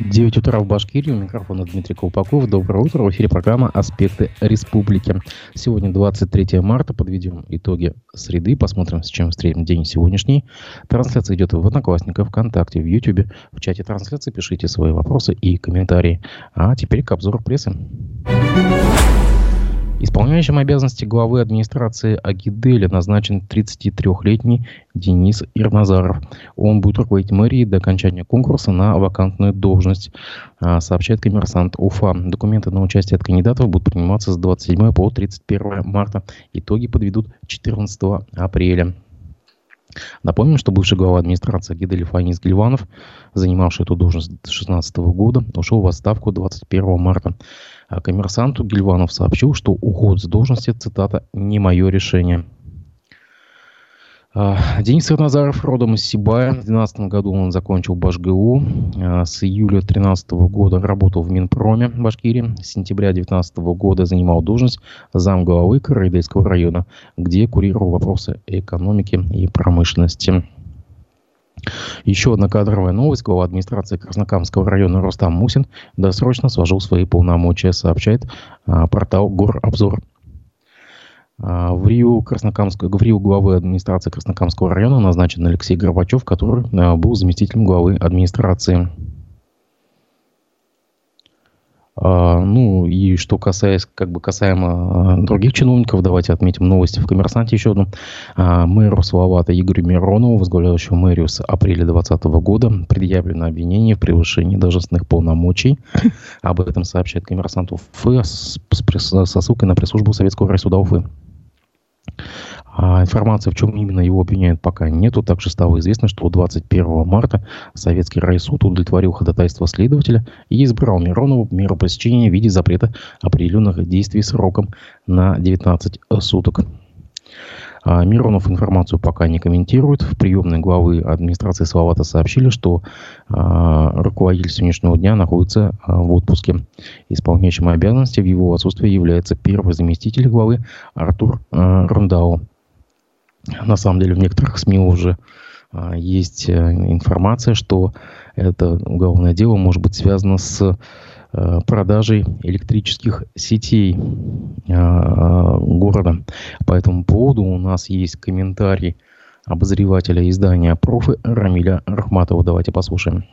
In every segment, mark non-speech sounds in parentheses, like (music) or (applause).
9 утра в Башкирии. У микрофона Дмитрий Колпаков. Доброе утро. В эфире программа «Аспекты республики». Сегодня 23 марта. Подведем итоги среды. Посмотрим, с чем встретим день сегодняшний. Трансляция идет в Одноклассниках, ВКонтакте, в Ютубе. В чате трансляции пишите свои вопросы и комментарии. А теперь к обзору прессы. Исполняющим обязанности главы администрации Агиделя назначен 33-летний Денис Ирназаров. Он будет руководить мэрией до окончания конкурса на вакантную должность, а, сообщает коммерсант УФА. Документы на участие от кандидатов будут приниматься с 27 по 31 марта. Итоги подведут 14 апреля. Напомним, что бывший глава администрации Гидель Фанис Гильванов, занимавший эту должность с 2016 года, ушел в отставку 21 марта. А коммерсанту Гильванов сообщил, что уход с должности, цитата, «не мое решение». А, Денис Ирназаров родом из Сибая. В 2012 году он закончил БашГУ. А, с июля 2013 года работал в Минпроме Башкирии. С сентября 2019 года занимал должность замглавы Карайдейского района, где курировал вопросы экономики и промышленности. Еще одна кадровая новость. Глава администрации Краснокамского района Рустам Мусин досрочно сложил свои полномочия, сообщает а, портал Горобзор. А, в Рио, Краснокамского, в Рио главы администрации Краснокамского района назначен Алексей Горбачев, который а, был заместителем главы администрации. А, ну и что касается, как бы касаемо других чиновников, давайте отметим новости в «Коммерсанте» еще одну. Мэру Салавата Игорю Миронову, возглавляющему мэрию с апреля 2020 года, предъявлено обвинение в превышении должностных полномочий. Об этом сообщает «Коммерсант» Уфы со ссылкой на пресс-службу Советского райсуда Уфы. А информации, в чем именно его обвиняют, пока нету. Также стало известно, что 21 марта Советский райсуд удовлетворил ходатайство следователя и избрал Миронову меру пресечения в виде запрета определенных действий сроком на 19 суток. А Миронов информацию пока не комментирует. В приемной главы администрации Салавата сообщили, что а, руководитель сегодняшнего дня находится а, в отпуске. Исполняющим обязанности в его отсутствии является первый заместитель главы Артур Рундау. На самом деле в некоторых СМИ уже есть э, информация, что это уголовное дело может быть связано с продажей электрических сетей а, города. По этому поводу у нас есть комментарий обозревателя издания «Профы» Рамиля Рахматова. Давайте послушаем.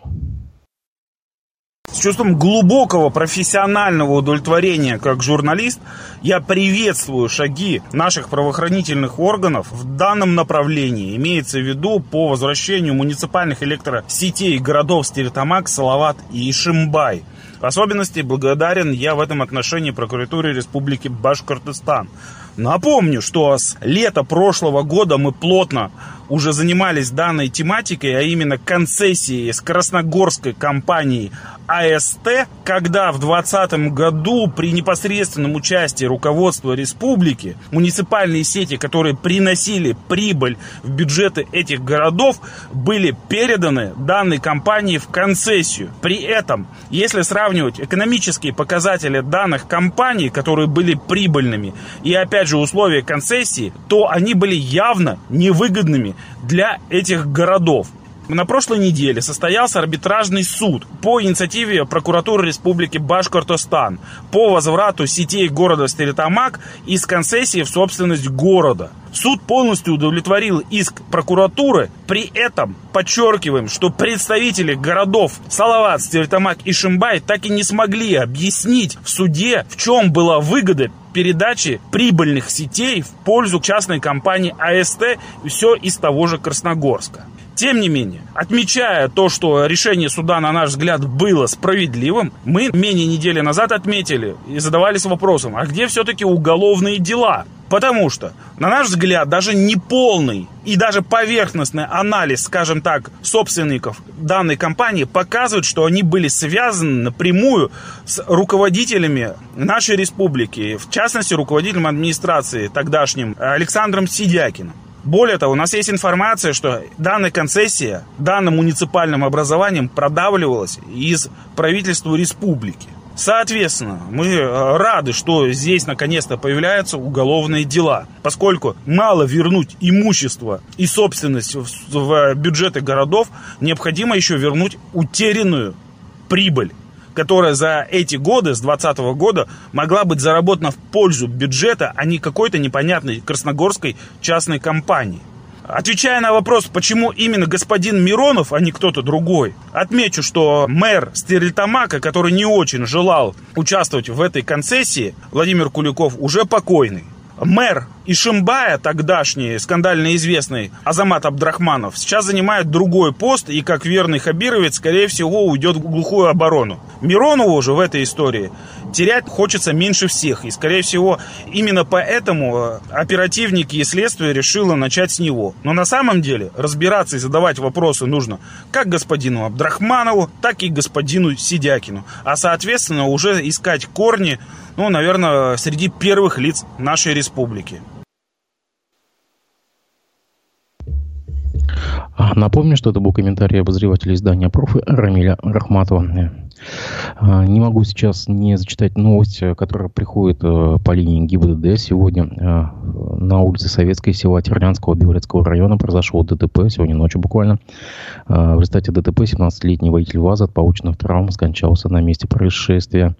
С чувством глубокого профессионального удовлетворения как журналист я приветствую шаги наших правоохранительных органов в данном направлении. Имеется в виду по возвращению муниципальных электросетей городов Стеретамак, Салават и Ишимбай. В особенности благодарен я в этом отношении прокуратуре Республики Башкортостан. Напомню, что с лета прошлого года мы плотно уже занимались данной тематикой, а именно концессией с красногорской компанией АСТ, когда в 2020 году при непосредственном участии руководства республики муниципальные сети, которые приносили прибыль в бюджеты этих городов, были переданы данной компании в концессию. При этом, если сравнивать экономические показатели данных компаний, которые были прибыльными, и опять же условия концессии, то они были явно невыгодными для этих городов. На прошлой неделе состоялся арбитражный суд по инициативе прокуратуры Республики Башкортостан по возврату сетей города Стеретамак из концессии в собственность города. Суд полностью удовлетворил иск прокуратуры, при этом подчеркиваем, что представители городов Салават, Стеретамак и Шимбай так и не смогли объяснить в суде, в чем была выгода передачи прибыльных сетей в пользу частной компании АСТ, все из того же Красногорска. Тем не менее, отмечая то, что решение суда, на наш взгляд, было справедливым, мы менее недели назад отметили и задавались вопросом, а где все-таки уголовные дела? Потому что, на наш взгляд, даже неполный и даже поверхностный анализ, скажем так, собственников данной компании показывает, что они были связаны напрямую с руководителями нашей республики, в частности, руководителем администрации тогдашним Александром Сидякиным. Более того, у нас есть информация, что данная концессия данным муниципальным образованием продавливалась из правительства республики. Соответственно, мы э, рады, что здесь наконец-то появляются уголовные дела, поскольку мало вернуть имущество и собственность в бюджеты городов, необходимо еще вернуть утерянную прибыль которая за эти годы, с 2020 года, могла быть заработана в пользу бюджета, а не какой-то непонятной красногорской частной компании. Отвечая на вопрос, почему именно господин Миронов, а не кто-то другой, отмечу, что мэр Стерлитамака, который не очень желал участвовать в этой концессии, Владимир Куликов, уже покойный. Мэр Ишимбая, тогдашний, скандально известный Азамат Абдрахманов, сейчас занимает другой пост и, как верный хабировец, скорее всего, уйдет в глухую оборону. Миронову же в этой истории терять хочется меньше всех. И, скорее всего, именно поэтому э, оперативники и следствие решило начать с него. Но на самом деле разбираться и задавать вопросы нужно как господину Абдрахманову, так и господину Сидякину. А, соответственно, уже искать корни, ну, наверное, среди первых лиц нашей республики. Напомню, что это был комментарий обозревателя издания «Профы» Рамиля Рахматова. А, не могу сейчас не зачитать новость, которая приходит э, по линии ГИБДД. Сегодня э, на улице Советской села Терлянского Белорецкого района произошло ДТП, сегодня ночью буквально. А, в результате ДТП 17-летний водитель ВАЗа от полученных травм скончался на месте происшествия.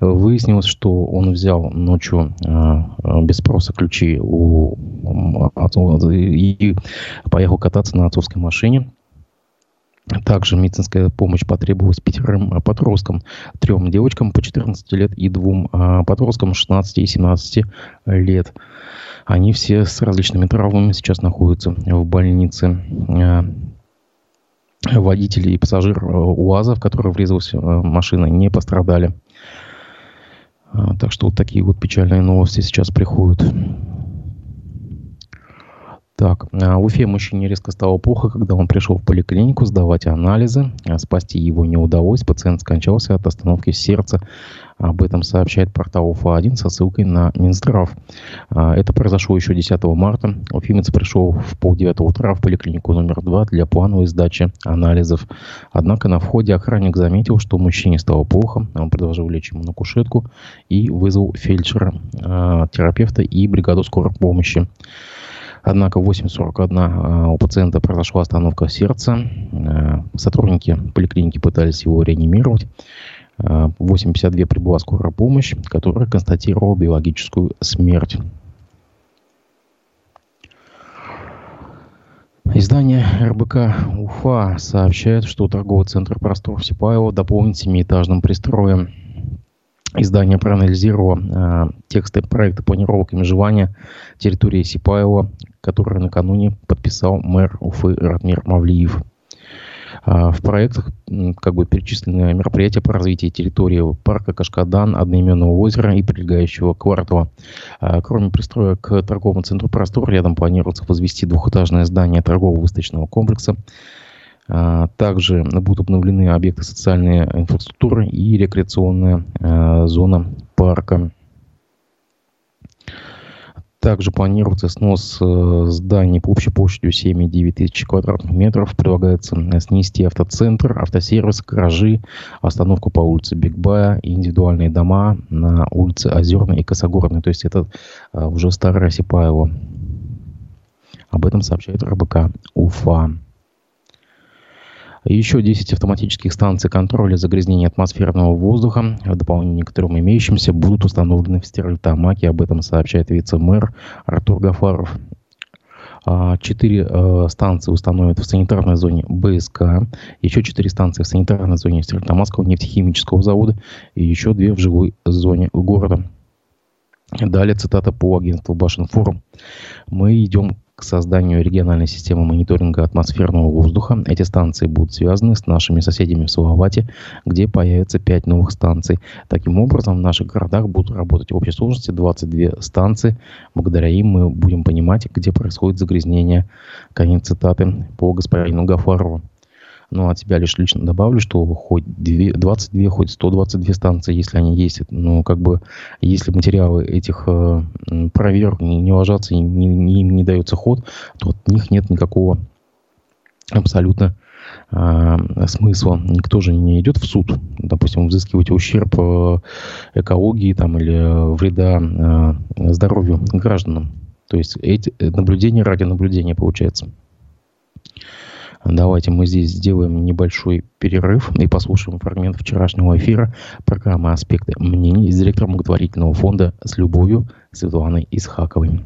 Выяснилось, что он взял ночью э, без спроса ключи у, и поехал кататься на отцовской машине. Также медицинская помощь потребовалась пятерым подросткам, трем девочкам по 14 лет и двум подросткам 16 и 17 лет. Они все с различными травмами сейчас находятся в больнице. Водители и пассажир УАЗа, в который врезалась машина, не пострадали. А, так что вот такие вот печальные новости сейчас приходят. Так, а, в Уфе мужчине резко стало плохо, когда он пришел в поликлинику сдавать анализы. А, спасти его не удалось. Пациент скончался от остановки сердца. Об этом сообщает портал УФА-1 со ссылкой на Минздрав. Это произошло еще 10 марта. Уфимец пришел в полдевятого утра в поликлинику номер 2 для плановой сдачи анализов. Однако на входе охранник заметил, что мужчине стало плохо. Он предложил лечь ему на кушетку и вызвал фельдшера, терапевта и бригаду скорой помощи. Однако в 8.41 а, у пациента произошла остановка сердца. А, сотрудники поликлиники пытались его реанимировать. А, в 8.52 прибыла скорая помощь, которая констатировала биологическую смерть. Издание РБК Уфа сообщает, что торговый центр «Простор» в Сипаево дополнен семиэтажным пристроем. Издание проанализировало э, тексты проекта планировок и межевания территории Сипаева, который накануне подписал мэр Уфы Ратмир Мавлиев. Э, в проектах как бы перечислены мероприятия по развитию территории парка Кашкадан, одноименного озера и прилегающего квартала. Э, кроме пристроек к торговому центру «Простор», рядом планируется возвести двухэтажное здание торгового выставочного комплекса также будут обновлены объекты социальной инфраструктуры и рекреационная а, зона парка. Также планируется снос э, зданий по общей площадью 7,9 тысяч квадратных метров. Предлагается снести автоцентр, автосервис, гаражи, остановку по улице Бигбая индивидуальные дома на улице Озерной и Косогорной. То есть это а, уже старая Сипаева. Об этом сообщает РБК Уфа. Еще 10 автоматических станций контроля загрязнения атмосферного воздуха, в дополнение к трем имеющимся, будут установлены в Стерлитамаке. Об этом сообщает вице-мэр Артур Гафаров. А, четыре э, станции установят в санитарной зоне БСК, еще четыре станции в санитарной зоне Стерлитамакского нефтехимического завода и еще две в живой зоне города. Далее цитата по агентству Башинформ. Мы идем к созданию региональной системы мониторинга атмосферного воздуха. Эти станции будут связаны с нашими соседями в Салавате, где появится 5 новых станций. Таким образом, в наших городах будут работать в общей сложности 22 станции. Благодаря им мы будем понимать, где происходит загрязнение. Конец цитаты по господину Гафарову. Ну, от себя лишь лично добавлю, что хоть 22, хоть 122 станции, если они есть, ну, как бы, если материалы этих э, проверок не, ложатся, им не, не, не дается ход, то от них нет никакого абсолютно э, смысла. Никто же не идет в суд, допустим, взыскивать ущерб э, экологии там, или вреда э, здоровью гражданам. То есть эти наблюдения ради наблюдения получается. Давайте мы здесь сделаем небольшой перерыв и послушаем фрагмент вчерашнего эфира программы «Аспекты мнений» с директором благотворительного фонда «С любовью» Светланой Исхаковой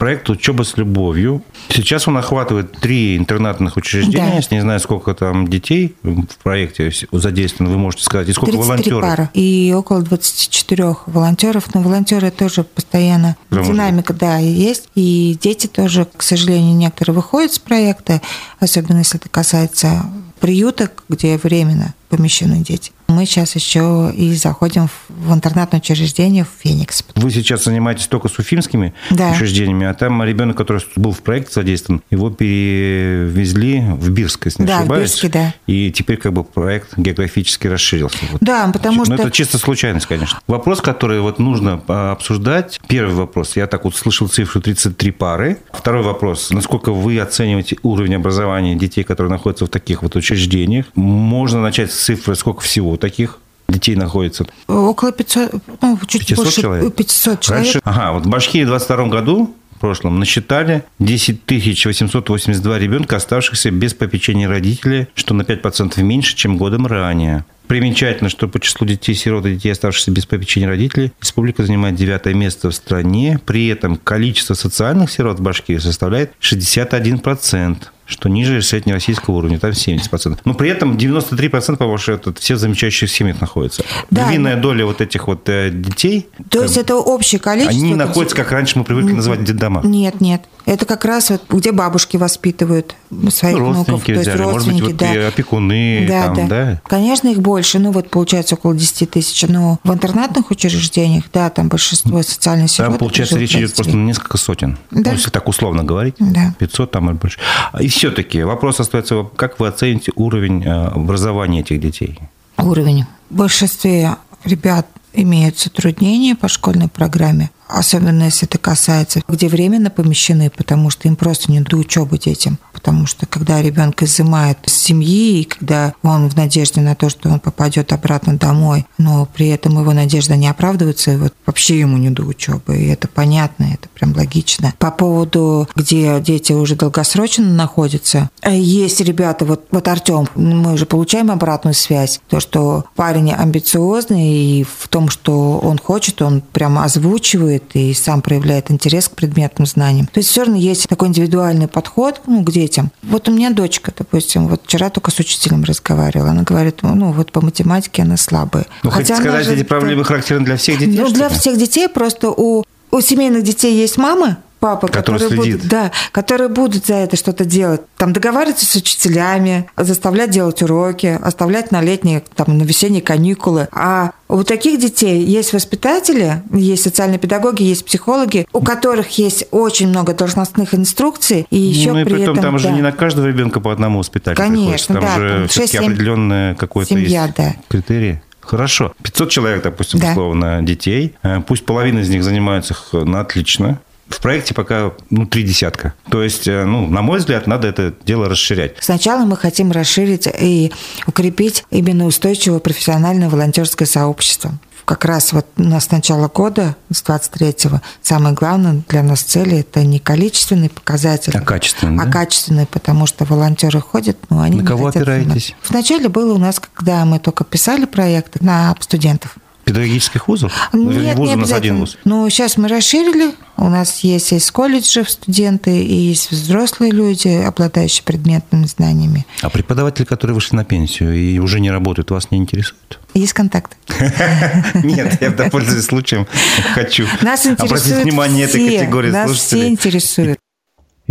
проект «Учеба с любовью». Сейчас он охватывает три интернатных учреждения. Да. Не знаю, сколько там детей в проекте задействовано, вы можете сказать. И сколько 33 волонтеров? пары. И около 24 волонтеров. Но волонтеры тоже постоянно. Прям Динамика, да, есть. И дети тоже, к сожалению, некоторые выходят с проекта, особенно если это касается приюток, где временно помещены дети. Мы сейчас еще и заходим в интернатное учреждение в Феникс. Вы сейчас занимаетесь только с уфимскими да. учреждениями, а там ребенок, который был в проекте задействован, его перевезли в Бирск, если не да, ошибаюсь. В Бирске, да. И теперь как бы проект географически расширился. Да, потому Но что... это чисто случайность, конечно. Вопрос, который вот нужно обсуждать. Первый вопрос. Я так вот слышал цифру 33 пары. Второй вопрос. Насколько вы оцениваете уровень образования детей, которые находятся в таких вот учреждениях? Можно начать с цифры, сколько всего таких детей находится? Около 500, ну, чуть 500 больше человек? 500 человек. Раньше, ага, вот в Башкирии в 22 году в прошлом насчитали 10 882 ребенка, оставшихся без попечения родителей, что на 5% меньше, чем годом ранее. Примечательно, что по числу детей-сирот и детей, оставшихся без попечения родителей, республика занимает девятое место в стране. При этом количество социальных сирот в Башкирии составляет 61% что ниже среднероссийского уровня, там 70%. Но при этом 93% по вашему это все в замечательных семьях находятся. Да, Львиная но... доля вот этих вот э, детей. То есть это общее количество? Они находятся, как раньше мы привыкли называть, детдома. Нет, нет. Это как раз вот где бабушки воспитывают своих внуков. То есть взяли. родственники, Может быть, вот да. опекуны. Да, там, да. да. Конечно, их больше. Ну, вот получается около 10 тысяч. Но в интернатных учреждениях, да, там большинство социальных сирот. Там, получается, речь идет просто на несколько сотен. Да. Ну, если так условно говорить. Да. 500 там или больше. И все-таки вопрос остается, как вы оцените уровень э, образования этих детей? Уровень. В большинстве ребят имеют затруднения по школьной программе особенно если это касается, где временно помещены, потому что им просто не до учебы детям. Потому что когда ребенка изымают с семьи, и когда он в надежде на то, что он попадет обратно домой, но при этом его надежда не оправдывается, и вот вообще ему не до учебы. И это понятно, это прям логично. По поводу, где дети уже долгосрочно находятся, есть ребята, вот, вот Артем, мы уже получаем обратную связь, то, что парень амбициозный, и в том, что он хочет, он прямо озвучивает, исследует и сам проявляет интерес к предметным знаниям. То есть все равно есть такой индивидуальный подход ну, к детям. Вот у меня дочка, допустим, вот вчера только с учителем разговаривала. Она говорит, ну вот по математике она слабая. Ну, хотите сказать, же, эти проблемы характерны для всех детей? Ну, для всех детей просто у, у семейных детей есть мамы, папы, который которые следит. будут, да, которые будут за это что-то делать, там договариваться с учителями, заставлять делать уроки, оставлять на летние, там, на весенние каникулы. А у таких детей есть воспитатели, есть социальные педагоги, есть психологи, у которых есть очень много должностных инструкций, и еще ну, и при, при этом, там да. же не на каждого ребенка по одному воспитателю Конечно, приходится. Там да, же все-таки определенное какое-то семья, есть да. критерии. Хорошо. 500 человек, допустим, да. условно, детей. Э, пусть половина из них занимаются на отлично. В проекте пока ну, три десятка. То есть, э, ну, на мой взгляд, надо это дело расширять. Сначала мы хотим расширить и укрепить именно устойчивое профессиональное волонтерское сообщество как раз вот у нас с начала года, с 23-го, самое главное для нас цели – это не количественный показатель, а качественный, а да? качественный, потому что волонтеры ходят, но они На кого опираетесь? Вначале было у нас, когда мы только писали проекты, на студентов педагогических вузов? Нет, вуз не у нас один вуз. Ну, сейчас мы расширили. У нас есть из колледжев студенты, и есть взрослые люди, обладающие предметными знаниями. А преподаватели, которые вышли на пенсию и уже не работают, вас не интересуют? Есть контакт. (laughs) Нет, я, пользуясь случаем, хочу нас обратить внимание этой категории Нас все интересуют.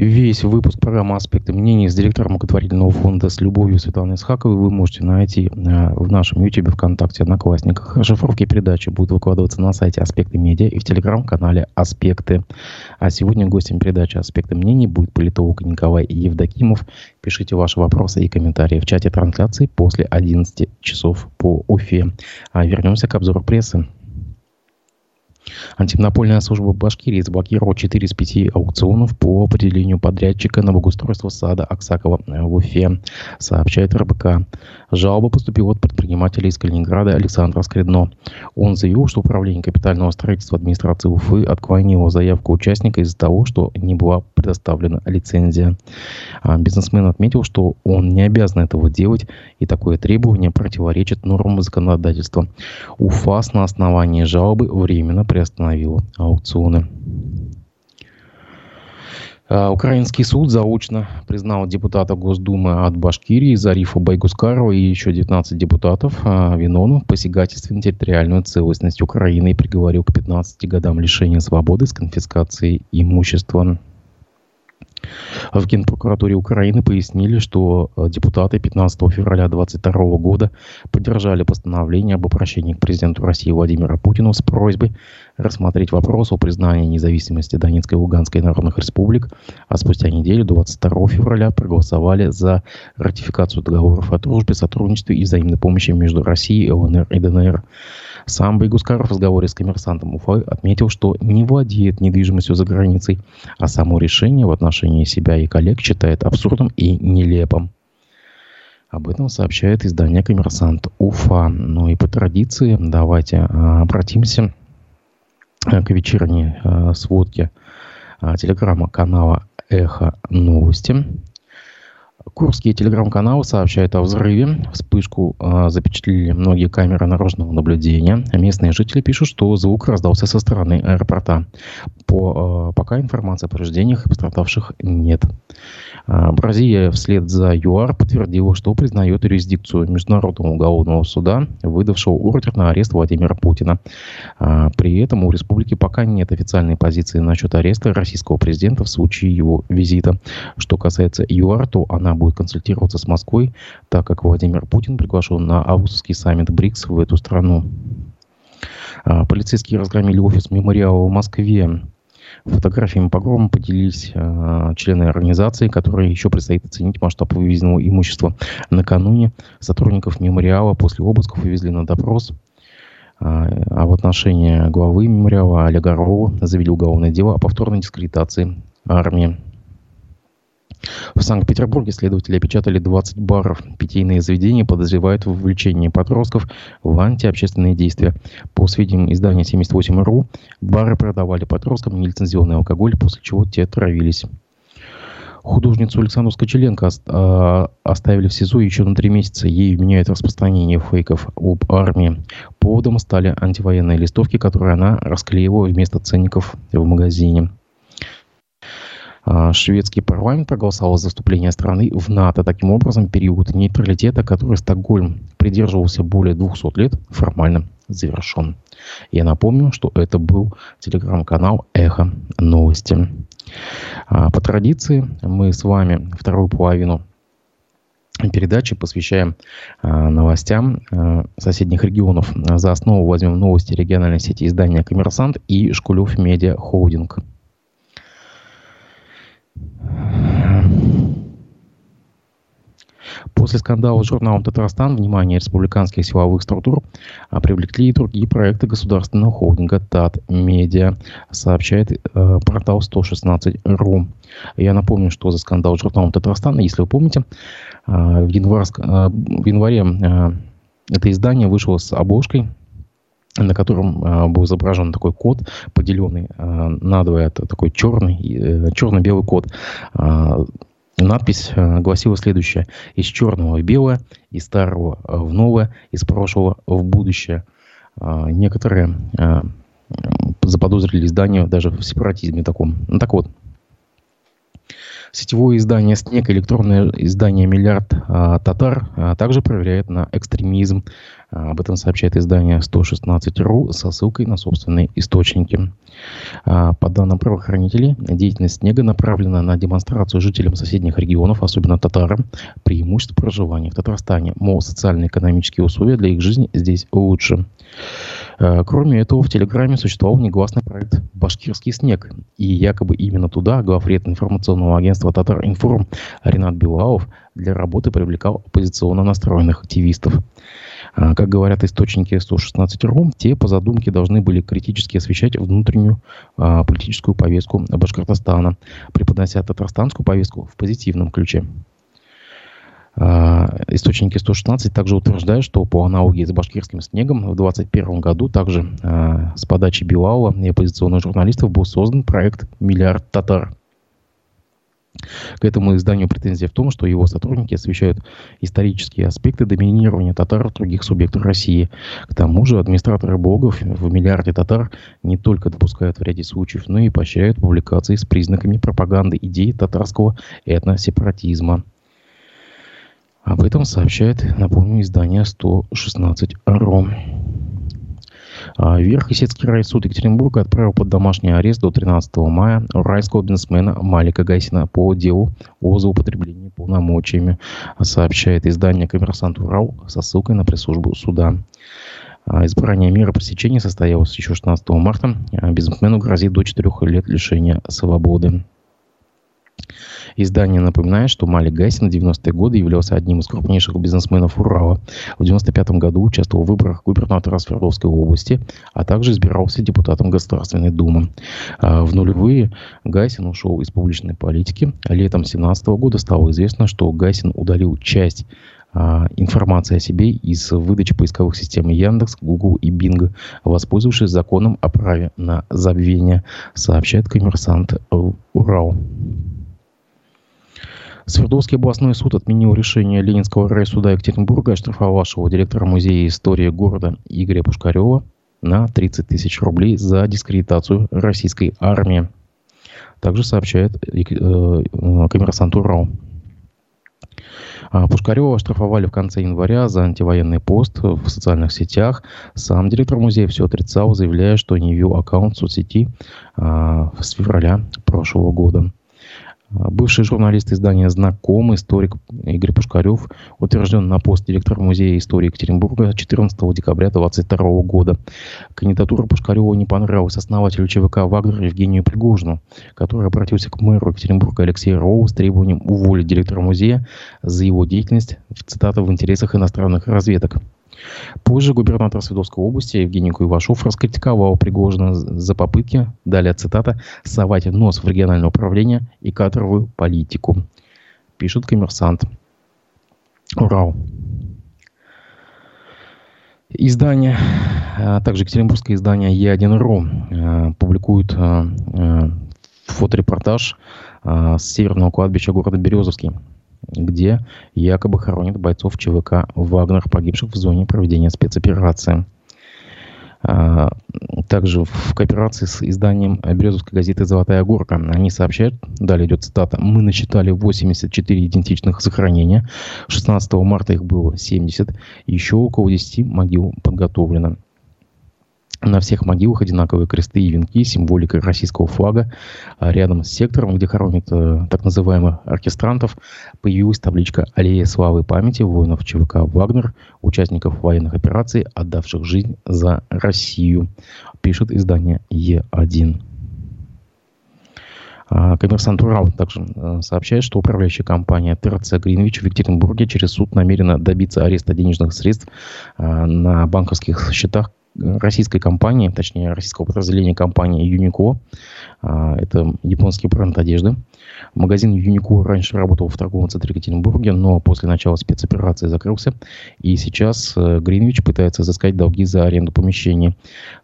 Весь выпуск программы «Аспекты мнений» с директором благотворительного фонда «С любовью» Светланой Исхаковой вы можете найти э, в нашем YouTube, ВКонтакте, Одноклассниках. Шифровки передачи будут выкладываться на сайте «Аспекты медиа» и в телеграм-канале «Аспекты». А сегодня гостем передачи «Аспекты мнений» будет политолог Николай Евдокимов. Пишите ваши вопросы и комментарии в чате трансляции после 11 часов по Уфе. А вернемся к обзору прессы. Антимонопольная служба Башкирии заблокировала 4 из 5 аукционов по определению подрядчика на благоустройство сада Аксакова в Уфе, сообщает РБК. Жалоба поступила от предпринимателя из Калининграда Александра Скредно. Он заявил, что управление капитального строительства администрации Уфы отклонило заявку участника из-за того, что не была предоставлена лицензия. А бизнесмен отметил, что он не обязан этого делать, и такое требование противоречит нормам законодательства. УФАС на основании жалобы временно приостановила аукционы. А, украинский суд заочно признал депутата Госдумы от Башкирии Зарифа Байгускарова и еще 19 депутатов а, виновных в посягательстве на территориальную целостность Украины и приговорил к 15 годам лишения свободы с конфискацией имущества. В Генпрокуратуре Украины пояснили, что э, депутаты 15 февраля 2022 года поддержали постановление об обращении к президенту России Владимиру Путину с просьбой рассмотреть вопрос о признании независимости Донецкой и Луганской народных республик, а спустя неделю, 22 февраля, проголосовали за ратификацию договоров о дружбе, сотрудничестве и взаимной помощи между Россией, ЛНР и ДНР. Сам Байгускаров в разговоре с коммерсантом Уфы отметил, что не владеет недвижимостью за границей, а само решение в отношении себя и коллег считает абсурдным и нелепым. Об этом сообщает издание «Коммерсант Уфа». Ну и по традиции давайте а, обратимся а, к вечерней а, сводке телеграмма канала «Эхо новости». Курские телеграм-каналы сообщают о взрыве. Вспышку э, запечатлели многие камеры наружного наблюдения. Местные жители пишут, что звук раздался со стороны аэропорта. По, э, пока информации о повреждениях и пострадавших нет. Э, Бразилия вслед за ЮАР подтвердила, что признает юрисдикцию Международного уголовного суда, выдавшего ордер на арест Владимира Путина. Э, при этом у республики пока нет официальной позиции насчет ареста российского президента в случае его визита. Что касается ЮАР, то она будет консультироваться с Москвой, так как Владимир Путин приглашен на августовский саммит БРИКС в эту страну. А, полицейские разгромили офис мемориала в Москве. Фотографиями погрома поделились э, члены организации, которые еще предстоит оценить масштаб вывезенного имущества. Накануне сотрудников мемориала после обысков увезли на допрос. Э, а в отношении главы мемориала Олега Орлова завели уголовное дело о повторной дискредитации армии. В Санкт-Петербурге следователи опечатали 20 баров. Питейные заведения подозревают в вовлечении подростков в антиобщественные действия. По сведениям издания 78.ru, бары продавали подросткам нелицензионный алкоголь, после чего те травились. Художницу Александру Скочеленко а, оставили в СИЗО еще на три месяца. Ей вменяют распространение фейков об армии. Поводом стали антивоенные листовки, которые она расклеивала вместо ценников в магазине. А, шведский парламент проголосовал за вступление страны в НАТО. Таким образом, период нейтралитета, который Стокгольм придерживался более 200 лет, формально завершен. Я напомню, что это был телеграм-канал «Эхо новости». А, по традиции мы с вами вторую половину передачи посвящаем а, новостям соседних регионов. За основу возьмем новости региональной сети издания «Коммерсант» и «Шкулев Медиа Холдинг». После скандала с журналом «Татарстан» внимание республиканских силовых структур а, привлекли и другие проекты государственного холдинга ТАТ Медиа, сообщает э, портал 116.ру. Я напомню, что за скандал с журналом «Татарстан», если вы помните, э, в, январь, э, в январе э, это издание вышло с обложкой на котором э, был изображен такой код, поделенный э, надвое, это такой черный, э, черно-белый код. Э, надпись э, гласила следующее. Из черного в белое, из старого в новое, из прошлого в будущее. Э, некоторые э, заподозрили издание даже в сепаратизме таком. Ну так вот, Сетевое издание «Снег», электронное издание «Миллиард а, татар» а, также проверяет на экстремизм. А, об этом сообщает издание 116.ru со ссылкой на собственные источники. По данным правоохранителей, деятельность «Снега» направлена на демонстрацию жителям соседних регионов, особенно татарам, преимуществ проживания в Татарстане. Мол, социально-экономические условия для их жизни здесь лучше. Э, кроме этого, в Телеграме существовал негласный проект «Башкирский снег». И якобы именно туда главред информационного агентства «Татар Информ» Ренат Белаов для работы привлекал оппозиционно настроенных активистов. Э, как говорят источники 116.ру, те по задумке должны были критически освещать внутреннюю а, политическую повестку Башкортостана, преподнося татарстанскую повестку в позитивном ключе. Источники 116 также утверждают, что по аналогии с башкирским снегом в 2021 году также а, с подачи Билаула и оппозиционных журналистов был создан проект «Миллиард татар», к этому изданию претензия в том, что его сотрудники освещают исторические аспекты доминирования татар в других субъектов России. К тому же администраторы блогов в миллиарде татар не только допускают в ряде случаев, но и поощряют публикации с признаками пропаганды идей татарского этносепаратизма. Об этом сообщает, напомню, издание 116 РОМ. А, Верхесецкий райсуд Екатеринбурга отправил под домашний арест до 13 мая уральского бизнесмена Малика Гайсина по делу о злоупотреблении полномочиями, сообщает издание «Коммерсант Урал» со ссылкой на пресс-службу суда. А, избрание меры пресечения состоялось еще 16 марта. А, бизнесмену грозит до 4 лет лишения свободы. Издание напоминает, что Малик Гайсин в 90-е годы являлся одним из крупнейших бизнесменов Урала. В 95 году участвовал в выборах губернатора Свердловской области, а также избирался депутатом Государственной Думы. А в нулевые Гайсин ушел из публичной политики. Летом 2017 года стало известно, что Гайсин удалил часть а, информации о себе из выдачи поисковых систем Яндекс, Google и Bing, воспользовавшись законом о праве на забвение, сообщает коммерсант Урал. Свердловский областной суд отменил решение Ленинского райсуда Екатеринбурга, оштрафовавшего директора музея истории города Игоря Пушкарева на 30 тысяч рублей за дискредитацию российской армии. Также сообщает э, э, коммерсант Урал. А Пушкарева оштрафовали в конце января за антивоенный пост в социальных сетях. Сам директор музея все отрицал, заявляя, что не вел аккаунт в соцсети а, с февраля прошлого года. Бывший журналист издания «Знаком», историк Игорь Пушкарев, утвержден на пост директора Музея истории Екатеринбурга 14 декабря 2022 года. Кандидатура Пушкарева не понравилась основателю ЧВК «Вагнер» Евгению Пригожину, который обратился к мэру Екатеринбурга Алексею Роу с требованием уволить директора музея за его деятельность, цитата, в интересах иностранных разведок. Позже губернатор Свердловской области Евгений Куйвашов раскритиковал Пригожина за попытки, далее цитата, «совать нос в региональное управление и кадровую политику», пишет коммерсант. Урал. Издание, а также екатеринбургское издание Е1.ру а, публикует а, фоторепортаж с северного кладбища города Березовский где якобы хоронят бойцов ЧВК «Вагнер», погибших в зоне проведения спецоперации. А, также в кооперации с изданием Березовской газеты «Золотая горка» они сообщают, далее идет цитата, «Мы насчитали 84 идентичных захоронения, 16 марта их было 70, еще около 10 могил подготовлено». На всех могилах одинаковые кресты и венки, символика российского флага. А рядом с сектором, где хоронят э, так называемых оркестрантов, появилась табличка «Аллея славы и памяти воинов ЧВК «Вагнер», участников военных операций, отдавших жизнь за Россию», пишет издание Е1. А коммерсант Урал также э, сообщает, что управляющая компания ТРЦ «Гринвич» в Екатеринбурге через суд намерена добиться ареста денежных средств э, на банковских счетах российской компании, точнее российского подразделения компании Юнико. А, это японский бренд одежды. Магазин Юнико раньше работал в торговом центре Екатеринбурге, но после начала спецоперации закрылся. И сейчас э, Гринвич пытается изыскать долги за аренду помещений.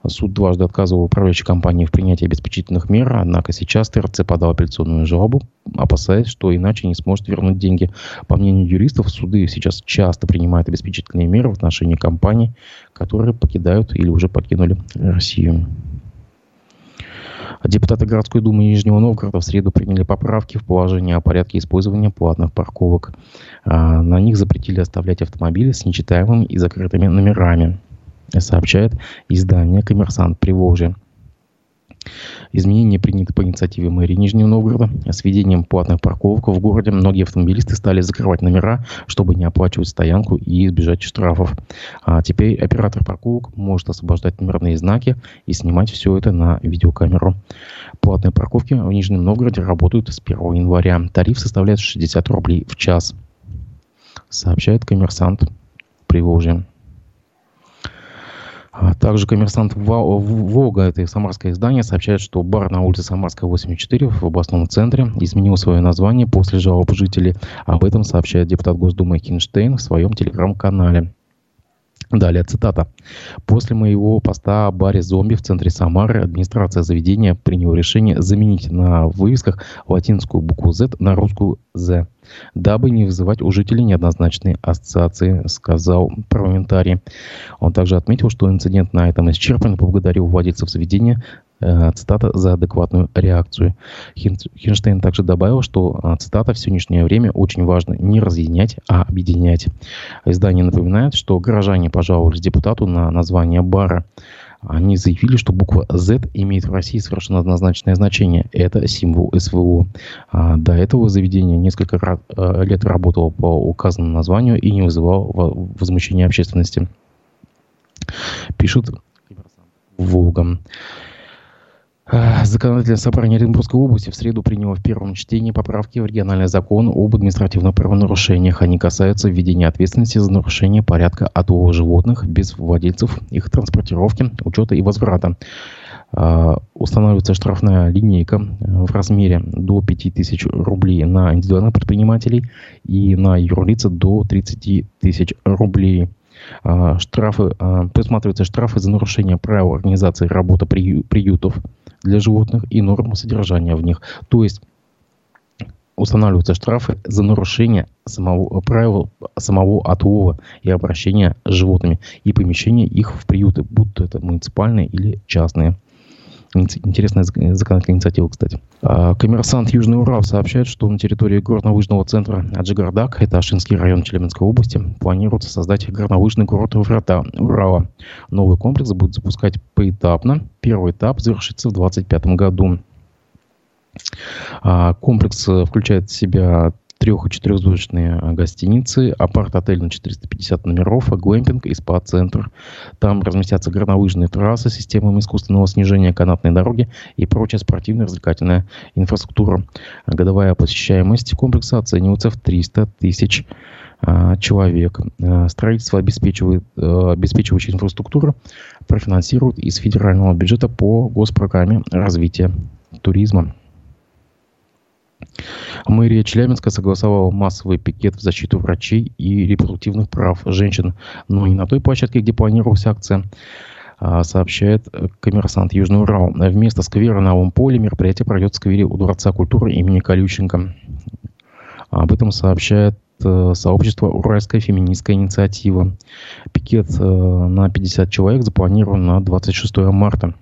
Суд дважды отказывал управляющей компании в принятии обеспечительных мер, однако сейчас ТРЦ подал апелляционную жалобу, опасаясь, что иначе не сможет вернуть деньги. По мнению юристов, суды сейчас часто принимают обеспечительные меры в отношении компаний, которые покидают или уже покинули Россию. Депутаты городской думы Нижнего Новгорода в среду приняли поправки в положение о порядке использования платных парковок. А, на них запретили оставлять автомобили с нечитаемыми и закрытыми номерами, сообщает издание «Коммерсант Приволжья». Изменения приняты по инициативе мэрии Нижнего Новгорода. С введением платных парковок в городе многие автомобилисты стали закрывать номера, чтобы не оплачивать стоянку и избежать штрафов. А теперь оператор парковок может освобождать номерные знаки и снимать все это на видеокамеру. Платные парковки в Нижнем Новгороде работают с 1 января. Тариф составляет 60 рублей в час, сообщает коммерсант Приволжья. А также коммерсант Волга, это самарское издание, сообщает, что бар на улице Самарская, 84 в областном центре изменил свое название после жалоб жителей. Об этом сообщает депутат Госдумы Хинштейн в своем телеграм-канале. Далее цитата. «После моего поста о баре «Зомби» в центре Самары администрация заведения приняла решение заменить на вывесках латинскую букву «Z» на русскую «Z», дабы не вызывать у жителей неоднозначные ассоциации, сказал парламентарий. Он также отметил, что инцидент на этом исчерпан, поблагодарил владельцев заведения цитата, за адекватную реакцию. Хинштейн также добавил, что, э, цитата, в сегодняшнее время очень важно не разъединять, а объединять. Издание напоминает, что горожане пожаловались депутату на название бара. Они заявили, что буква Z имеет в России совершенно однозначное значение. Это символ СВО. А до этого заведение несколько э, лет работало по указанному названию и не вызывало возмущения общественности. Пишут Волгом. Законодательное собрание Оренбургской области в среду приняло в первом чтении поправки в региональный закон об административных правонарушениях. Они касаются введения ответственности за нарушение порядка отлова животных без владельцев, их транспортировки, учета и возврата. А, устанавливается штрафная линейка в размере до 5000 рублей на индивидуальных предпринимателей и на юрлица до 30 тысяч рублей. А, штрафы, а, предусматриваются штрафы за нарушение правил организации работы приютов, для животных и нормы содержания в них. То есть устанавливаются штрафы за нарушение самого правил самого отлова и обращения с животными и помещения их в приюты, будь то это муниципальные или частные. Интересная законодательная инициатива, кстати. А, коммерсант Южный Урал сообщает, что на территории горнолыжного центра Аджигардак, это Ашинский район Челябинской области, планируется создать горнолыжный курорт Врата Урала. Новый комплекс будет запускать поэтапно. Первый этап завершится в 2025 году. А, комплекс э, включает в себя трех- и четырехзвездочные а, гостиницы, апарт-отель на 450 номеров, глэмпинг и спа-центр. Там разместятся горнолыжные трассы системами искусственного снижения канатной дороги и прочая спортивная развлекательная инфраструктура. Годовая посещаемость комплекса оценивается в 300 тысяч а, человек. А, строительство обеспечивает, обеспечивающая инфраструктура профинансирует из федерального бюджета по госпрограмме развития туризма. Мэрия Челябинска согласовала массовый пикет в защиту врачей и репродуктивных прав женщин, но не на той площадке, где планировалась акция, а, сообщает коммерсант Южный Урал. Вместо сквера на Новом поле мероприятие пройдет в сквере у Дворца культуры имени Колюченко. Об этом сообщает э, сообщество «Уральская феминистская инициатива». Пикет э, на 50 человек запланирован на 26 марта.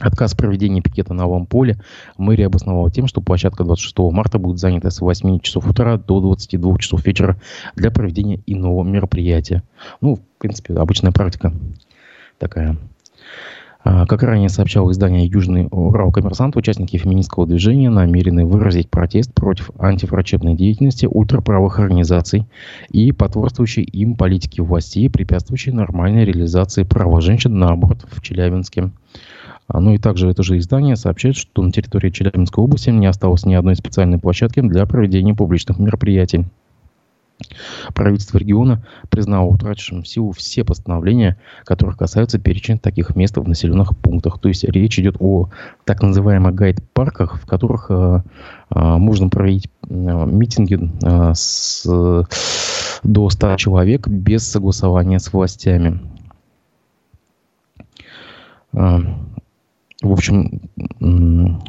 Отказ проведения пикета на новом поле мэрия обосновала тем, что площадка 26 марта будет занята с 8 часов утра до 22 часов вечера для проведения иного мероприятия. Ну, в принципе, обычная практика такая. А, как ранее сообщало издание «Южный Урал Коммерсант», участники феминистского движения намерены выразить протест против антиврачебной деятельности ультраправых организаций и потворствующей им политики властей, препятствующей нормальной реализации права женщин на аборт в Челябинске. А, ну и также это же издание сообщает, что на территории Челябинской области не осталось ни одной специальной площадки для проведения публичных мероприятий. Правительство региона признало утратившим силу все постановления, которых касаются перечня таких мест в населенных пунктах. То есть речь идет о так называемых гайд-парках, в которых э, э, можно проводить э, митинги э, с, до 100 человек без согласования с властями. Э, в общем,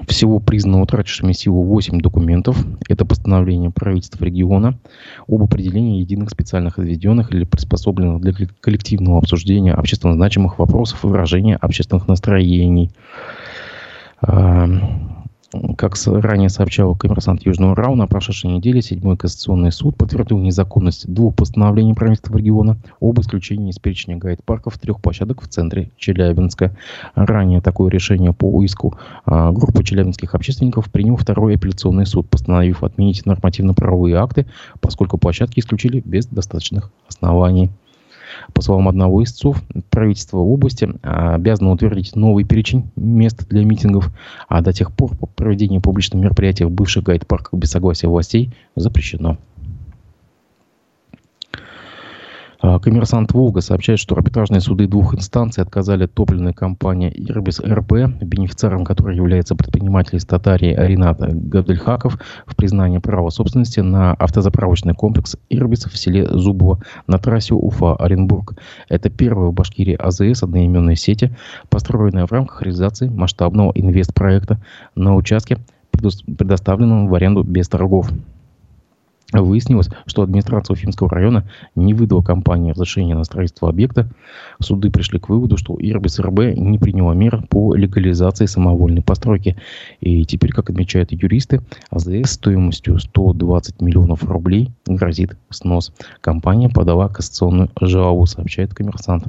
всего признано утратившими силу 8 документов. Это постановление правительства региона об определении единых специальных отведенных или приспособленных для коллективного обсуждения общественно значимых вопросов и выражения общественных настроений. Как ранее сообщал коммерсант Южного РАУ, на прошедшей неделе Седьмой Конституционный суд подтвердил незаконность двух постановлений правительства региона об исключении из перечня гайд-парков трех площадок в центре Челябинска. Ранее такое решение по иску а, группы челябинских общественников принял второй апелляционный суд, постановив отменить нормативно-правовые акты, поскольку площадки исключили без достаточных оснований. По словам одного из ЦОВ, правительство области а, обязано утвердить новый перечень мест для митингов, а до тех пор проведение публичных мероприятий в бывших гайд-парках без согласия властей запрещено. А, коммерсант «Волга» сообщает, что арбитражные суды двух инстанций отказали топливной компании «Ирбис РБ», бенефициаром которой является предприниматель из Татарии Ринат Габдельхаков, в признании права собственности на автозаправочный комплекс «Ирбис» в селе Зубово на трассе Уфа-Оренбург. Это первая в Башкирии АЗС одноименной сети, построенная в рамках реализации масштабного инвестпроекта на участке, предоставленном в аренду без торгов. Выяснилось, что администрация Уфимского района не выдала компании разрешения на строительство объекта. Суды пришли к выводу, что Ирбис РБ не приняла мер по легализации самовольной постройки. И теперь, как отмечают юристы, АЗС стоимостью 120 миллионов рублей грозит снос. Компания подала кассационную жалобу, сообщает коммерсант.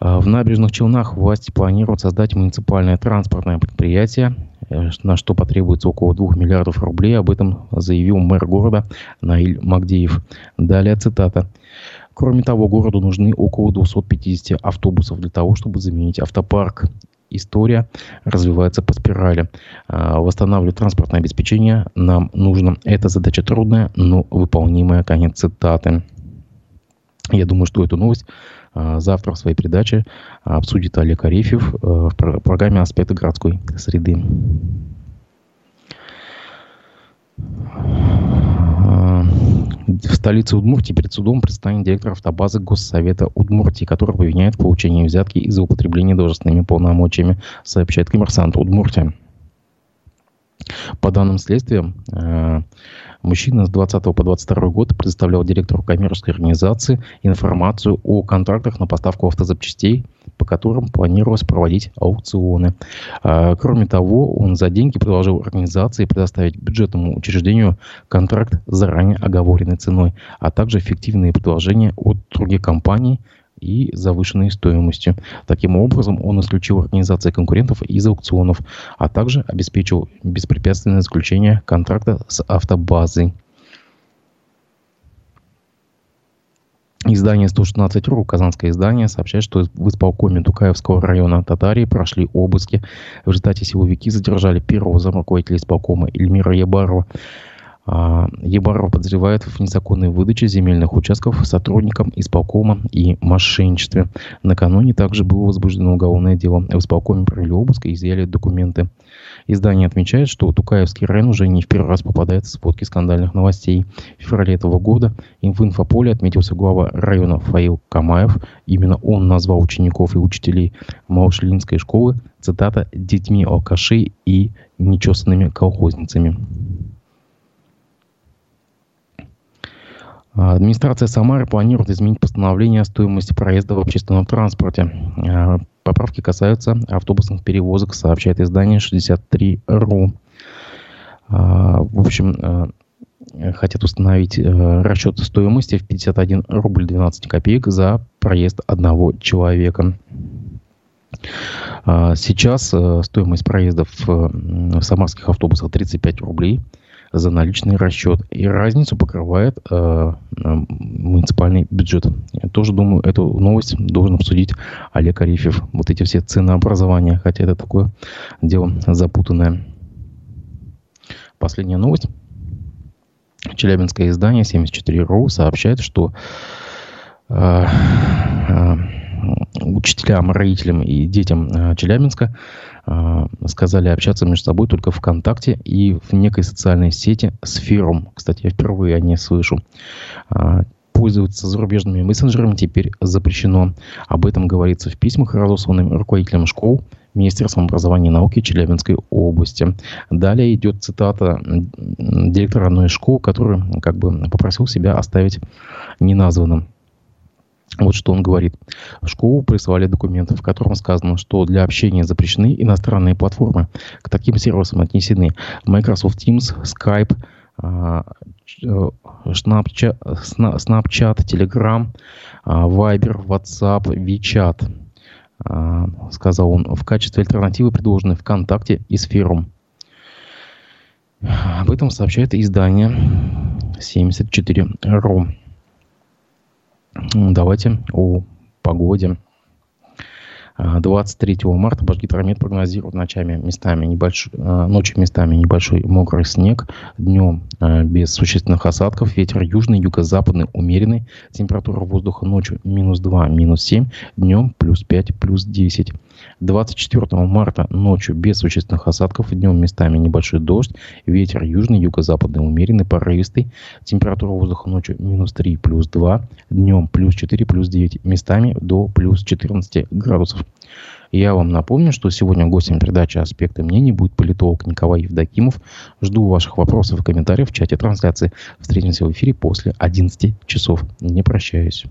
А, в набережных Челнах власти планируют создать муниципальное транспортное предприятие, э, на что потребуется около 2 миллиардов рублей. Об этом заявил мэр города Наиль Магдеев. Далее цитата. Кроме того, городу нужны около 250 автобусов для того, чтобы заменить автопарк. История развивается по спирали. А, восстанавливать транспортное обеспечение нам нужно. Это задача трудная, но выполнимая. Конец цитаты. Я думаю, что эту новость завтра в своей передаче обсудит Олег Арефьев э, в программе «Аспекты городской среды». А, в столице Удмуртии перед судом предстанет директор автобазы Госсовета Удмуртии, который обвиняет в получении взятки из-за употребления должностными полномочиями, сообщает коммерсант Удмуртия. По данным следствия, э, мужчина с 20 по 22 год предоставлял директору коммерческой организации информацию о контрактах на поставку автозапчастей, по которым планировалось проводить аукционы. А, кроме того, он за деньги предложил организации предоставить бюджетному учреждению контракт заранее оговоренной ценой, а также эффективные предложения от других компаний – и завышенной стоимостью. Таким образом, он исключил организации конкурентов из аукционов, а также обеспечил беспрепятственное заключение контракта с автобазой. Издание 116.ру, казанское издание, сообщает, что в исполкоме Тукаевского района Татарии прошли обыски. В результате силовики задержали первого замруководителя исполкома Эльмира Ебарова. А, Ебаров подозревает в незаконной выдаче земельных участков сотрудникам исполкома и мошенничестве. Накануне также было возбуждено уголовное дело. В исполкоме провели обыск и изъяли документы. Издание отмечает, что Тукаевский район уже не в первый раз попадает в сводки скандальных новостей. В феврале этого года в инфополе отметился глава района Фаил Камаев. Именно он назвал учеников и учителей Малошлинской школы, цитата, «детьми алкашей и нечесанными колхозницами». А, администрация Самары планирует изменить постановление о стоимости проезда в общественном транспорте. А, поправки касаются автобусных перевозок, сообщает издание 63.ru. А, в общем, хотят установить расчет стоимости в 51 рубль 12 копеек за проезд одного человека. Сейчас стоимость проездов в самарских автобусах 35 рублей – за наличный расчет. И разницу покрывает э, э, муниципальный бюджет. Я тоже думаю, эту новость должен обсудить Олег Арифьев. Вот эти все ценообразования, хотя это такое дело запутанное. Последняя новость. Челябинское издание 74.ru сообщает, что э, э, учителям, родителям и детям э, Челябинска э, сказали общаться между собой только ВКонтакте и в некой социальной сети с фиром. Кстати, я впервые о ней слышу. Э, пользоваться зарубежными мессенджерами теперь запрещено. Об этом говорится в письмах, разосланным руководителям школ Министерством образования и науки Челябинской области. Далее идет цитата директора одной из школ, который как бы попросил себя оставить неназванным. Вот что он говорит. В школу прислали документы, в котором сказано, что для общения запрещены иностранные платформы. К таким сервисам отнесены Microsoft Teams, Skype, а, Snapchat, Snapchat Telegram, а, Viber, WhatsApp, WeChat. А, сказал он. В качестве альтернативы предложены ВКонтакте и Сферум. Об этом сообщает издание 74.ru. Давайте о погоде. 23 марта Башгидромет прогнозирует ночами местами небольшой, ночью местами небольшой мокрый снег, днем без существенных осадков, ветер южный, юго-западный умеренный, температура воздуха ночью минус 2, минус 7, днем плюс 5, плюс 10. 24 марта ночью без существенных осадков, днем местами небольшой дождь, ветер южный, юго-западный умеренный, порывистый, температура воздуха ночью минус 3, плюс 2, днем плюс 4, плюс 9, местами до плюс 14 градусов. Я вам напомню, что сегодня гостем передачи «Аспекты мнений» будет политолог Николай Евдокимов. Жду ваших вопросов и комментариев в чате трансляции. Встретимся в эфире после 11 часов. Не прощаюсь.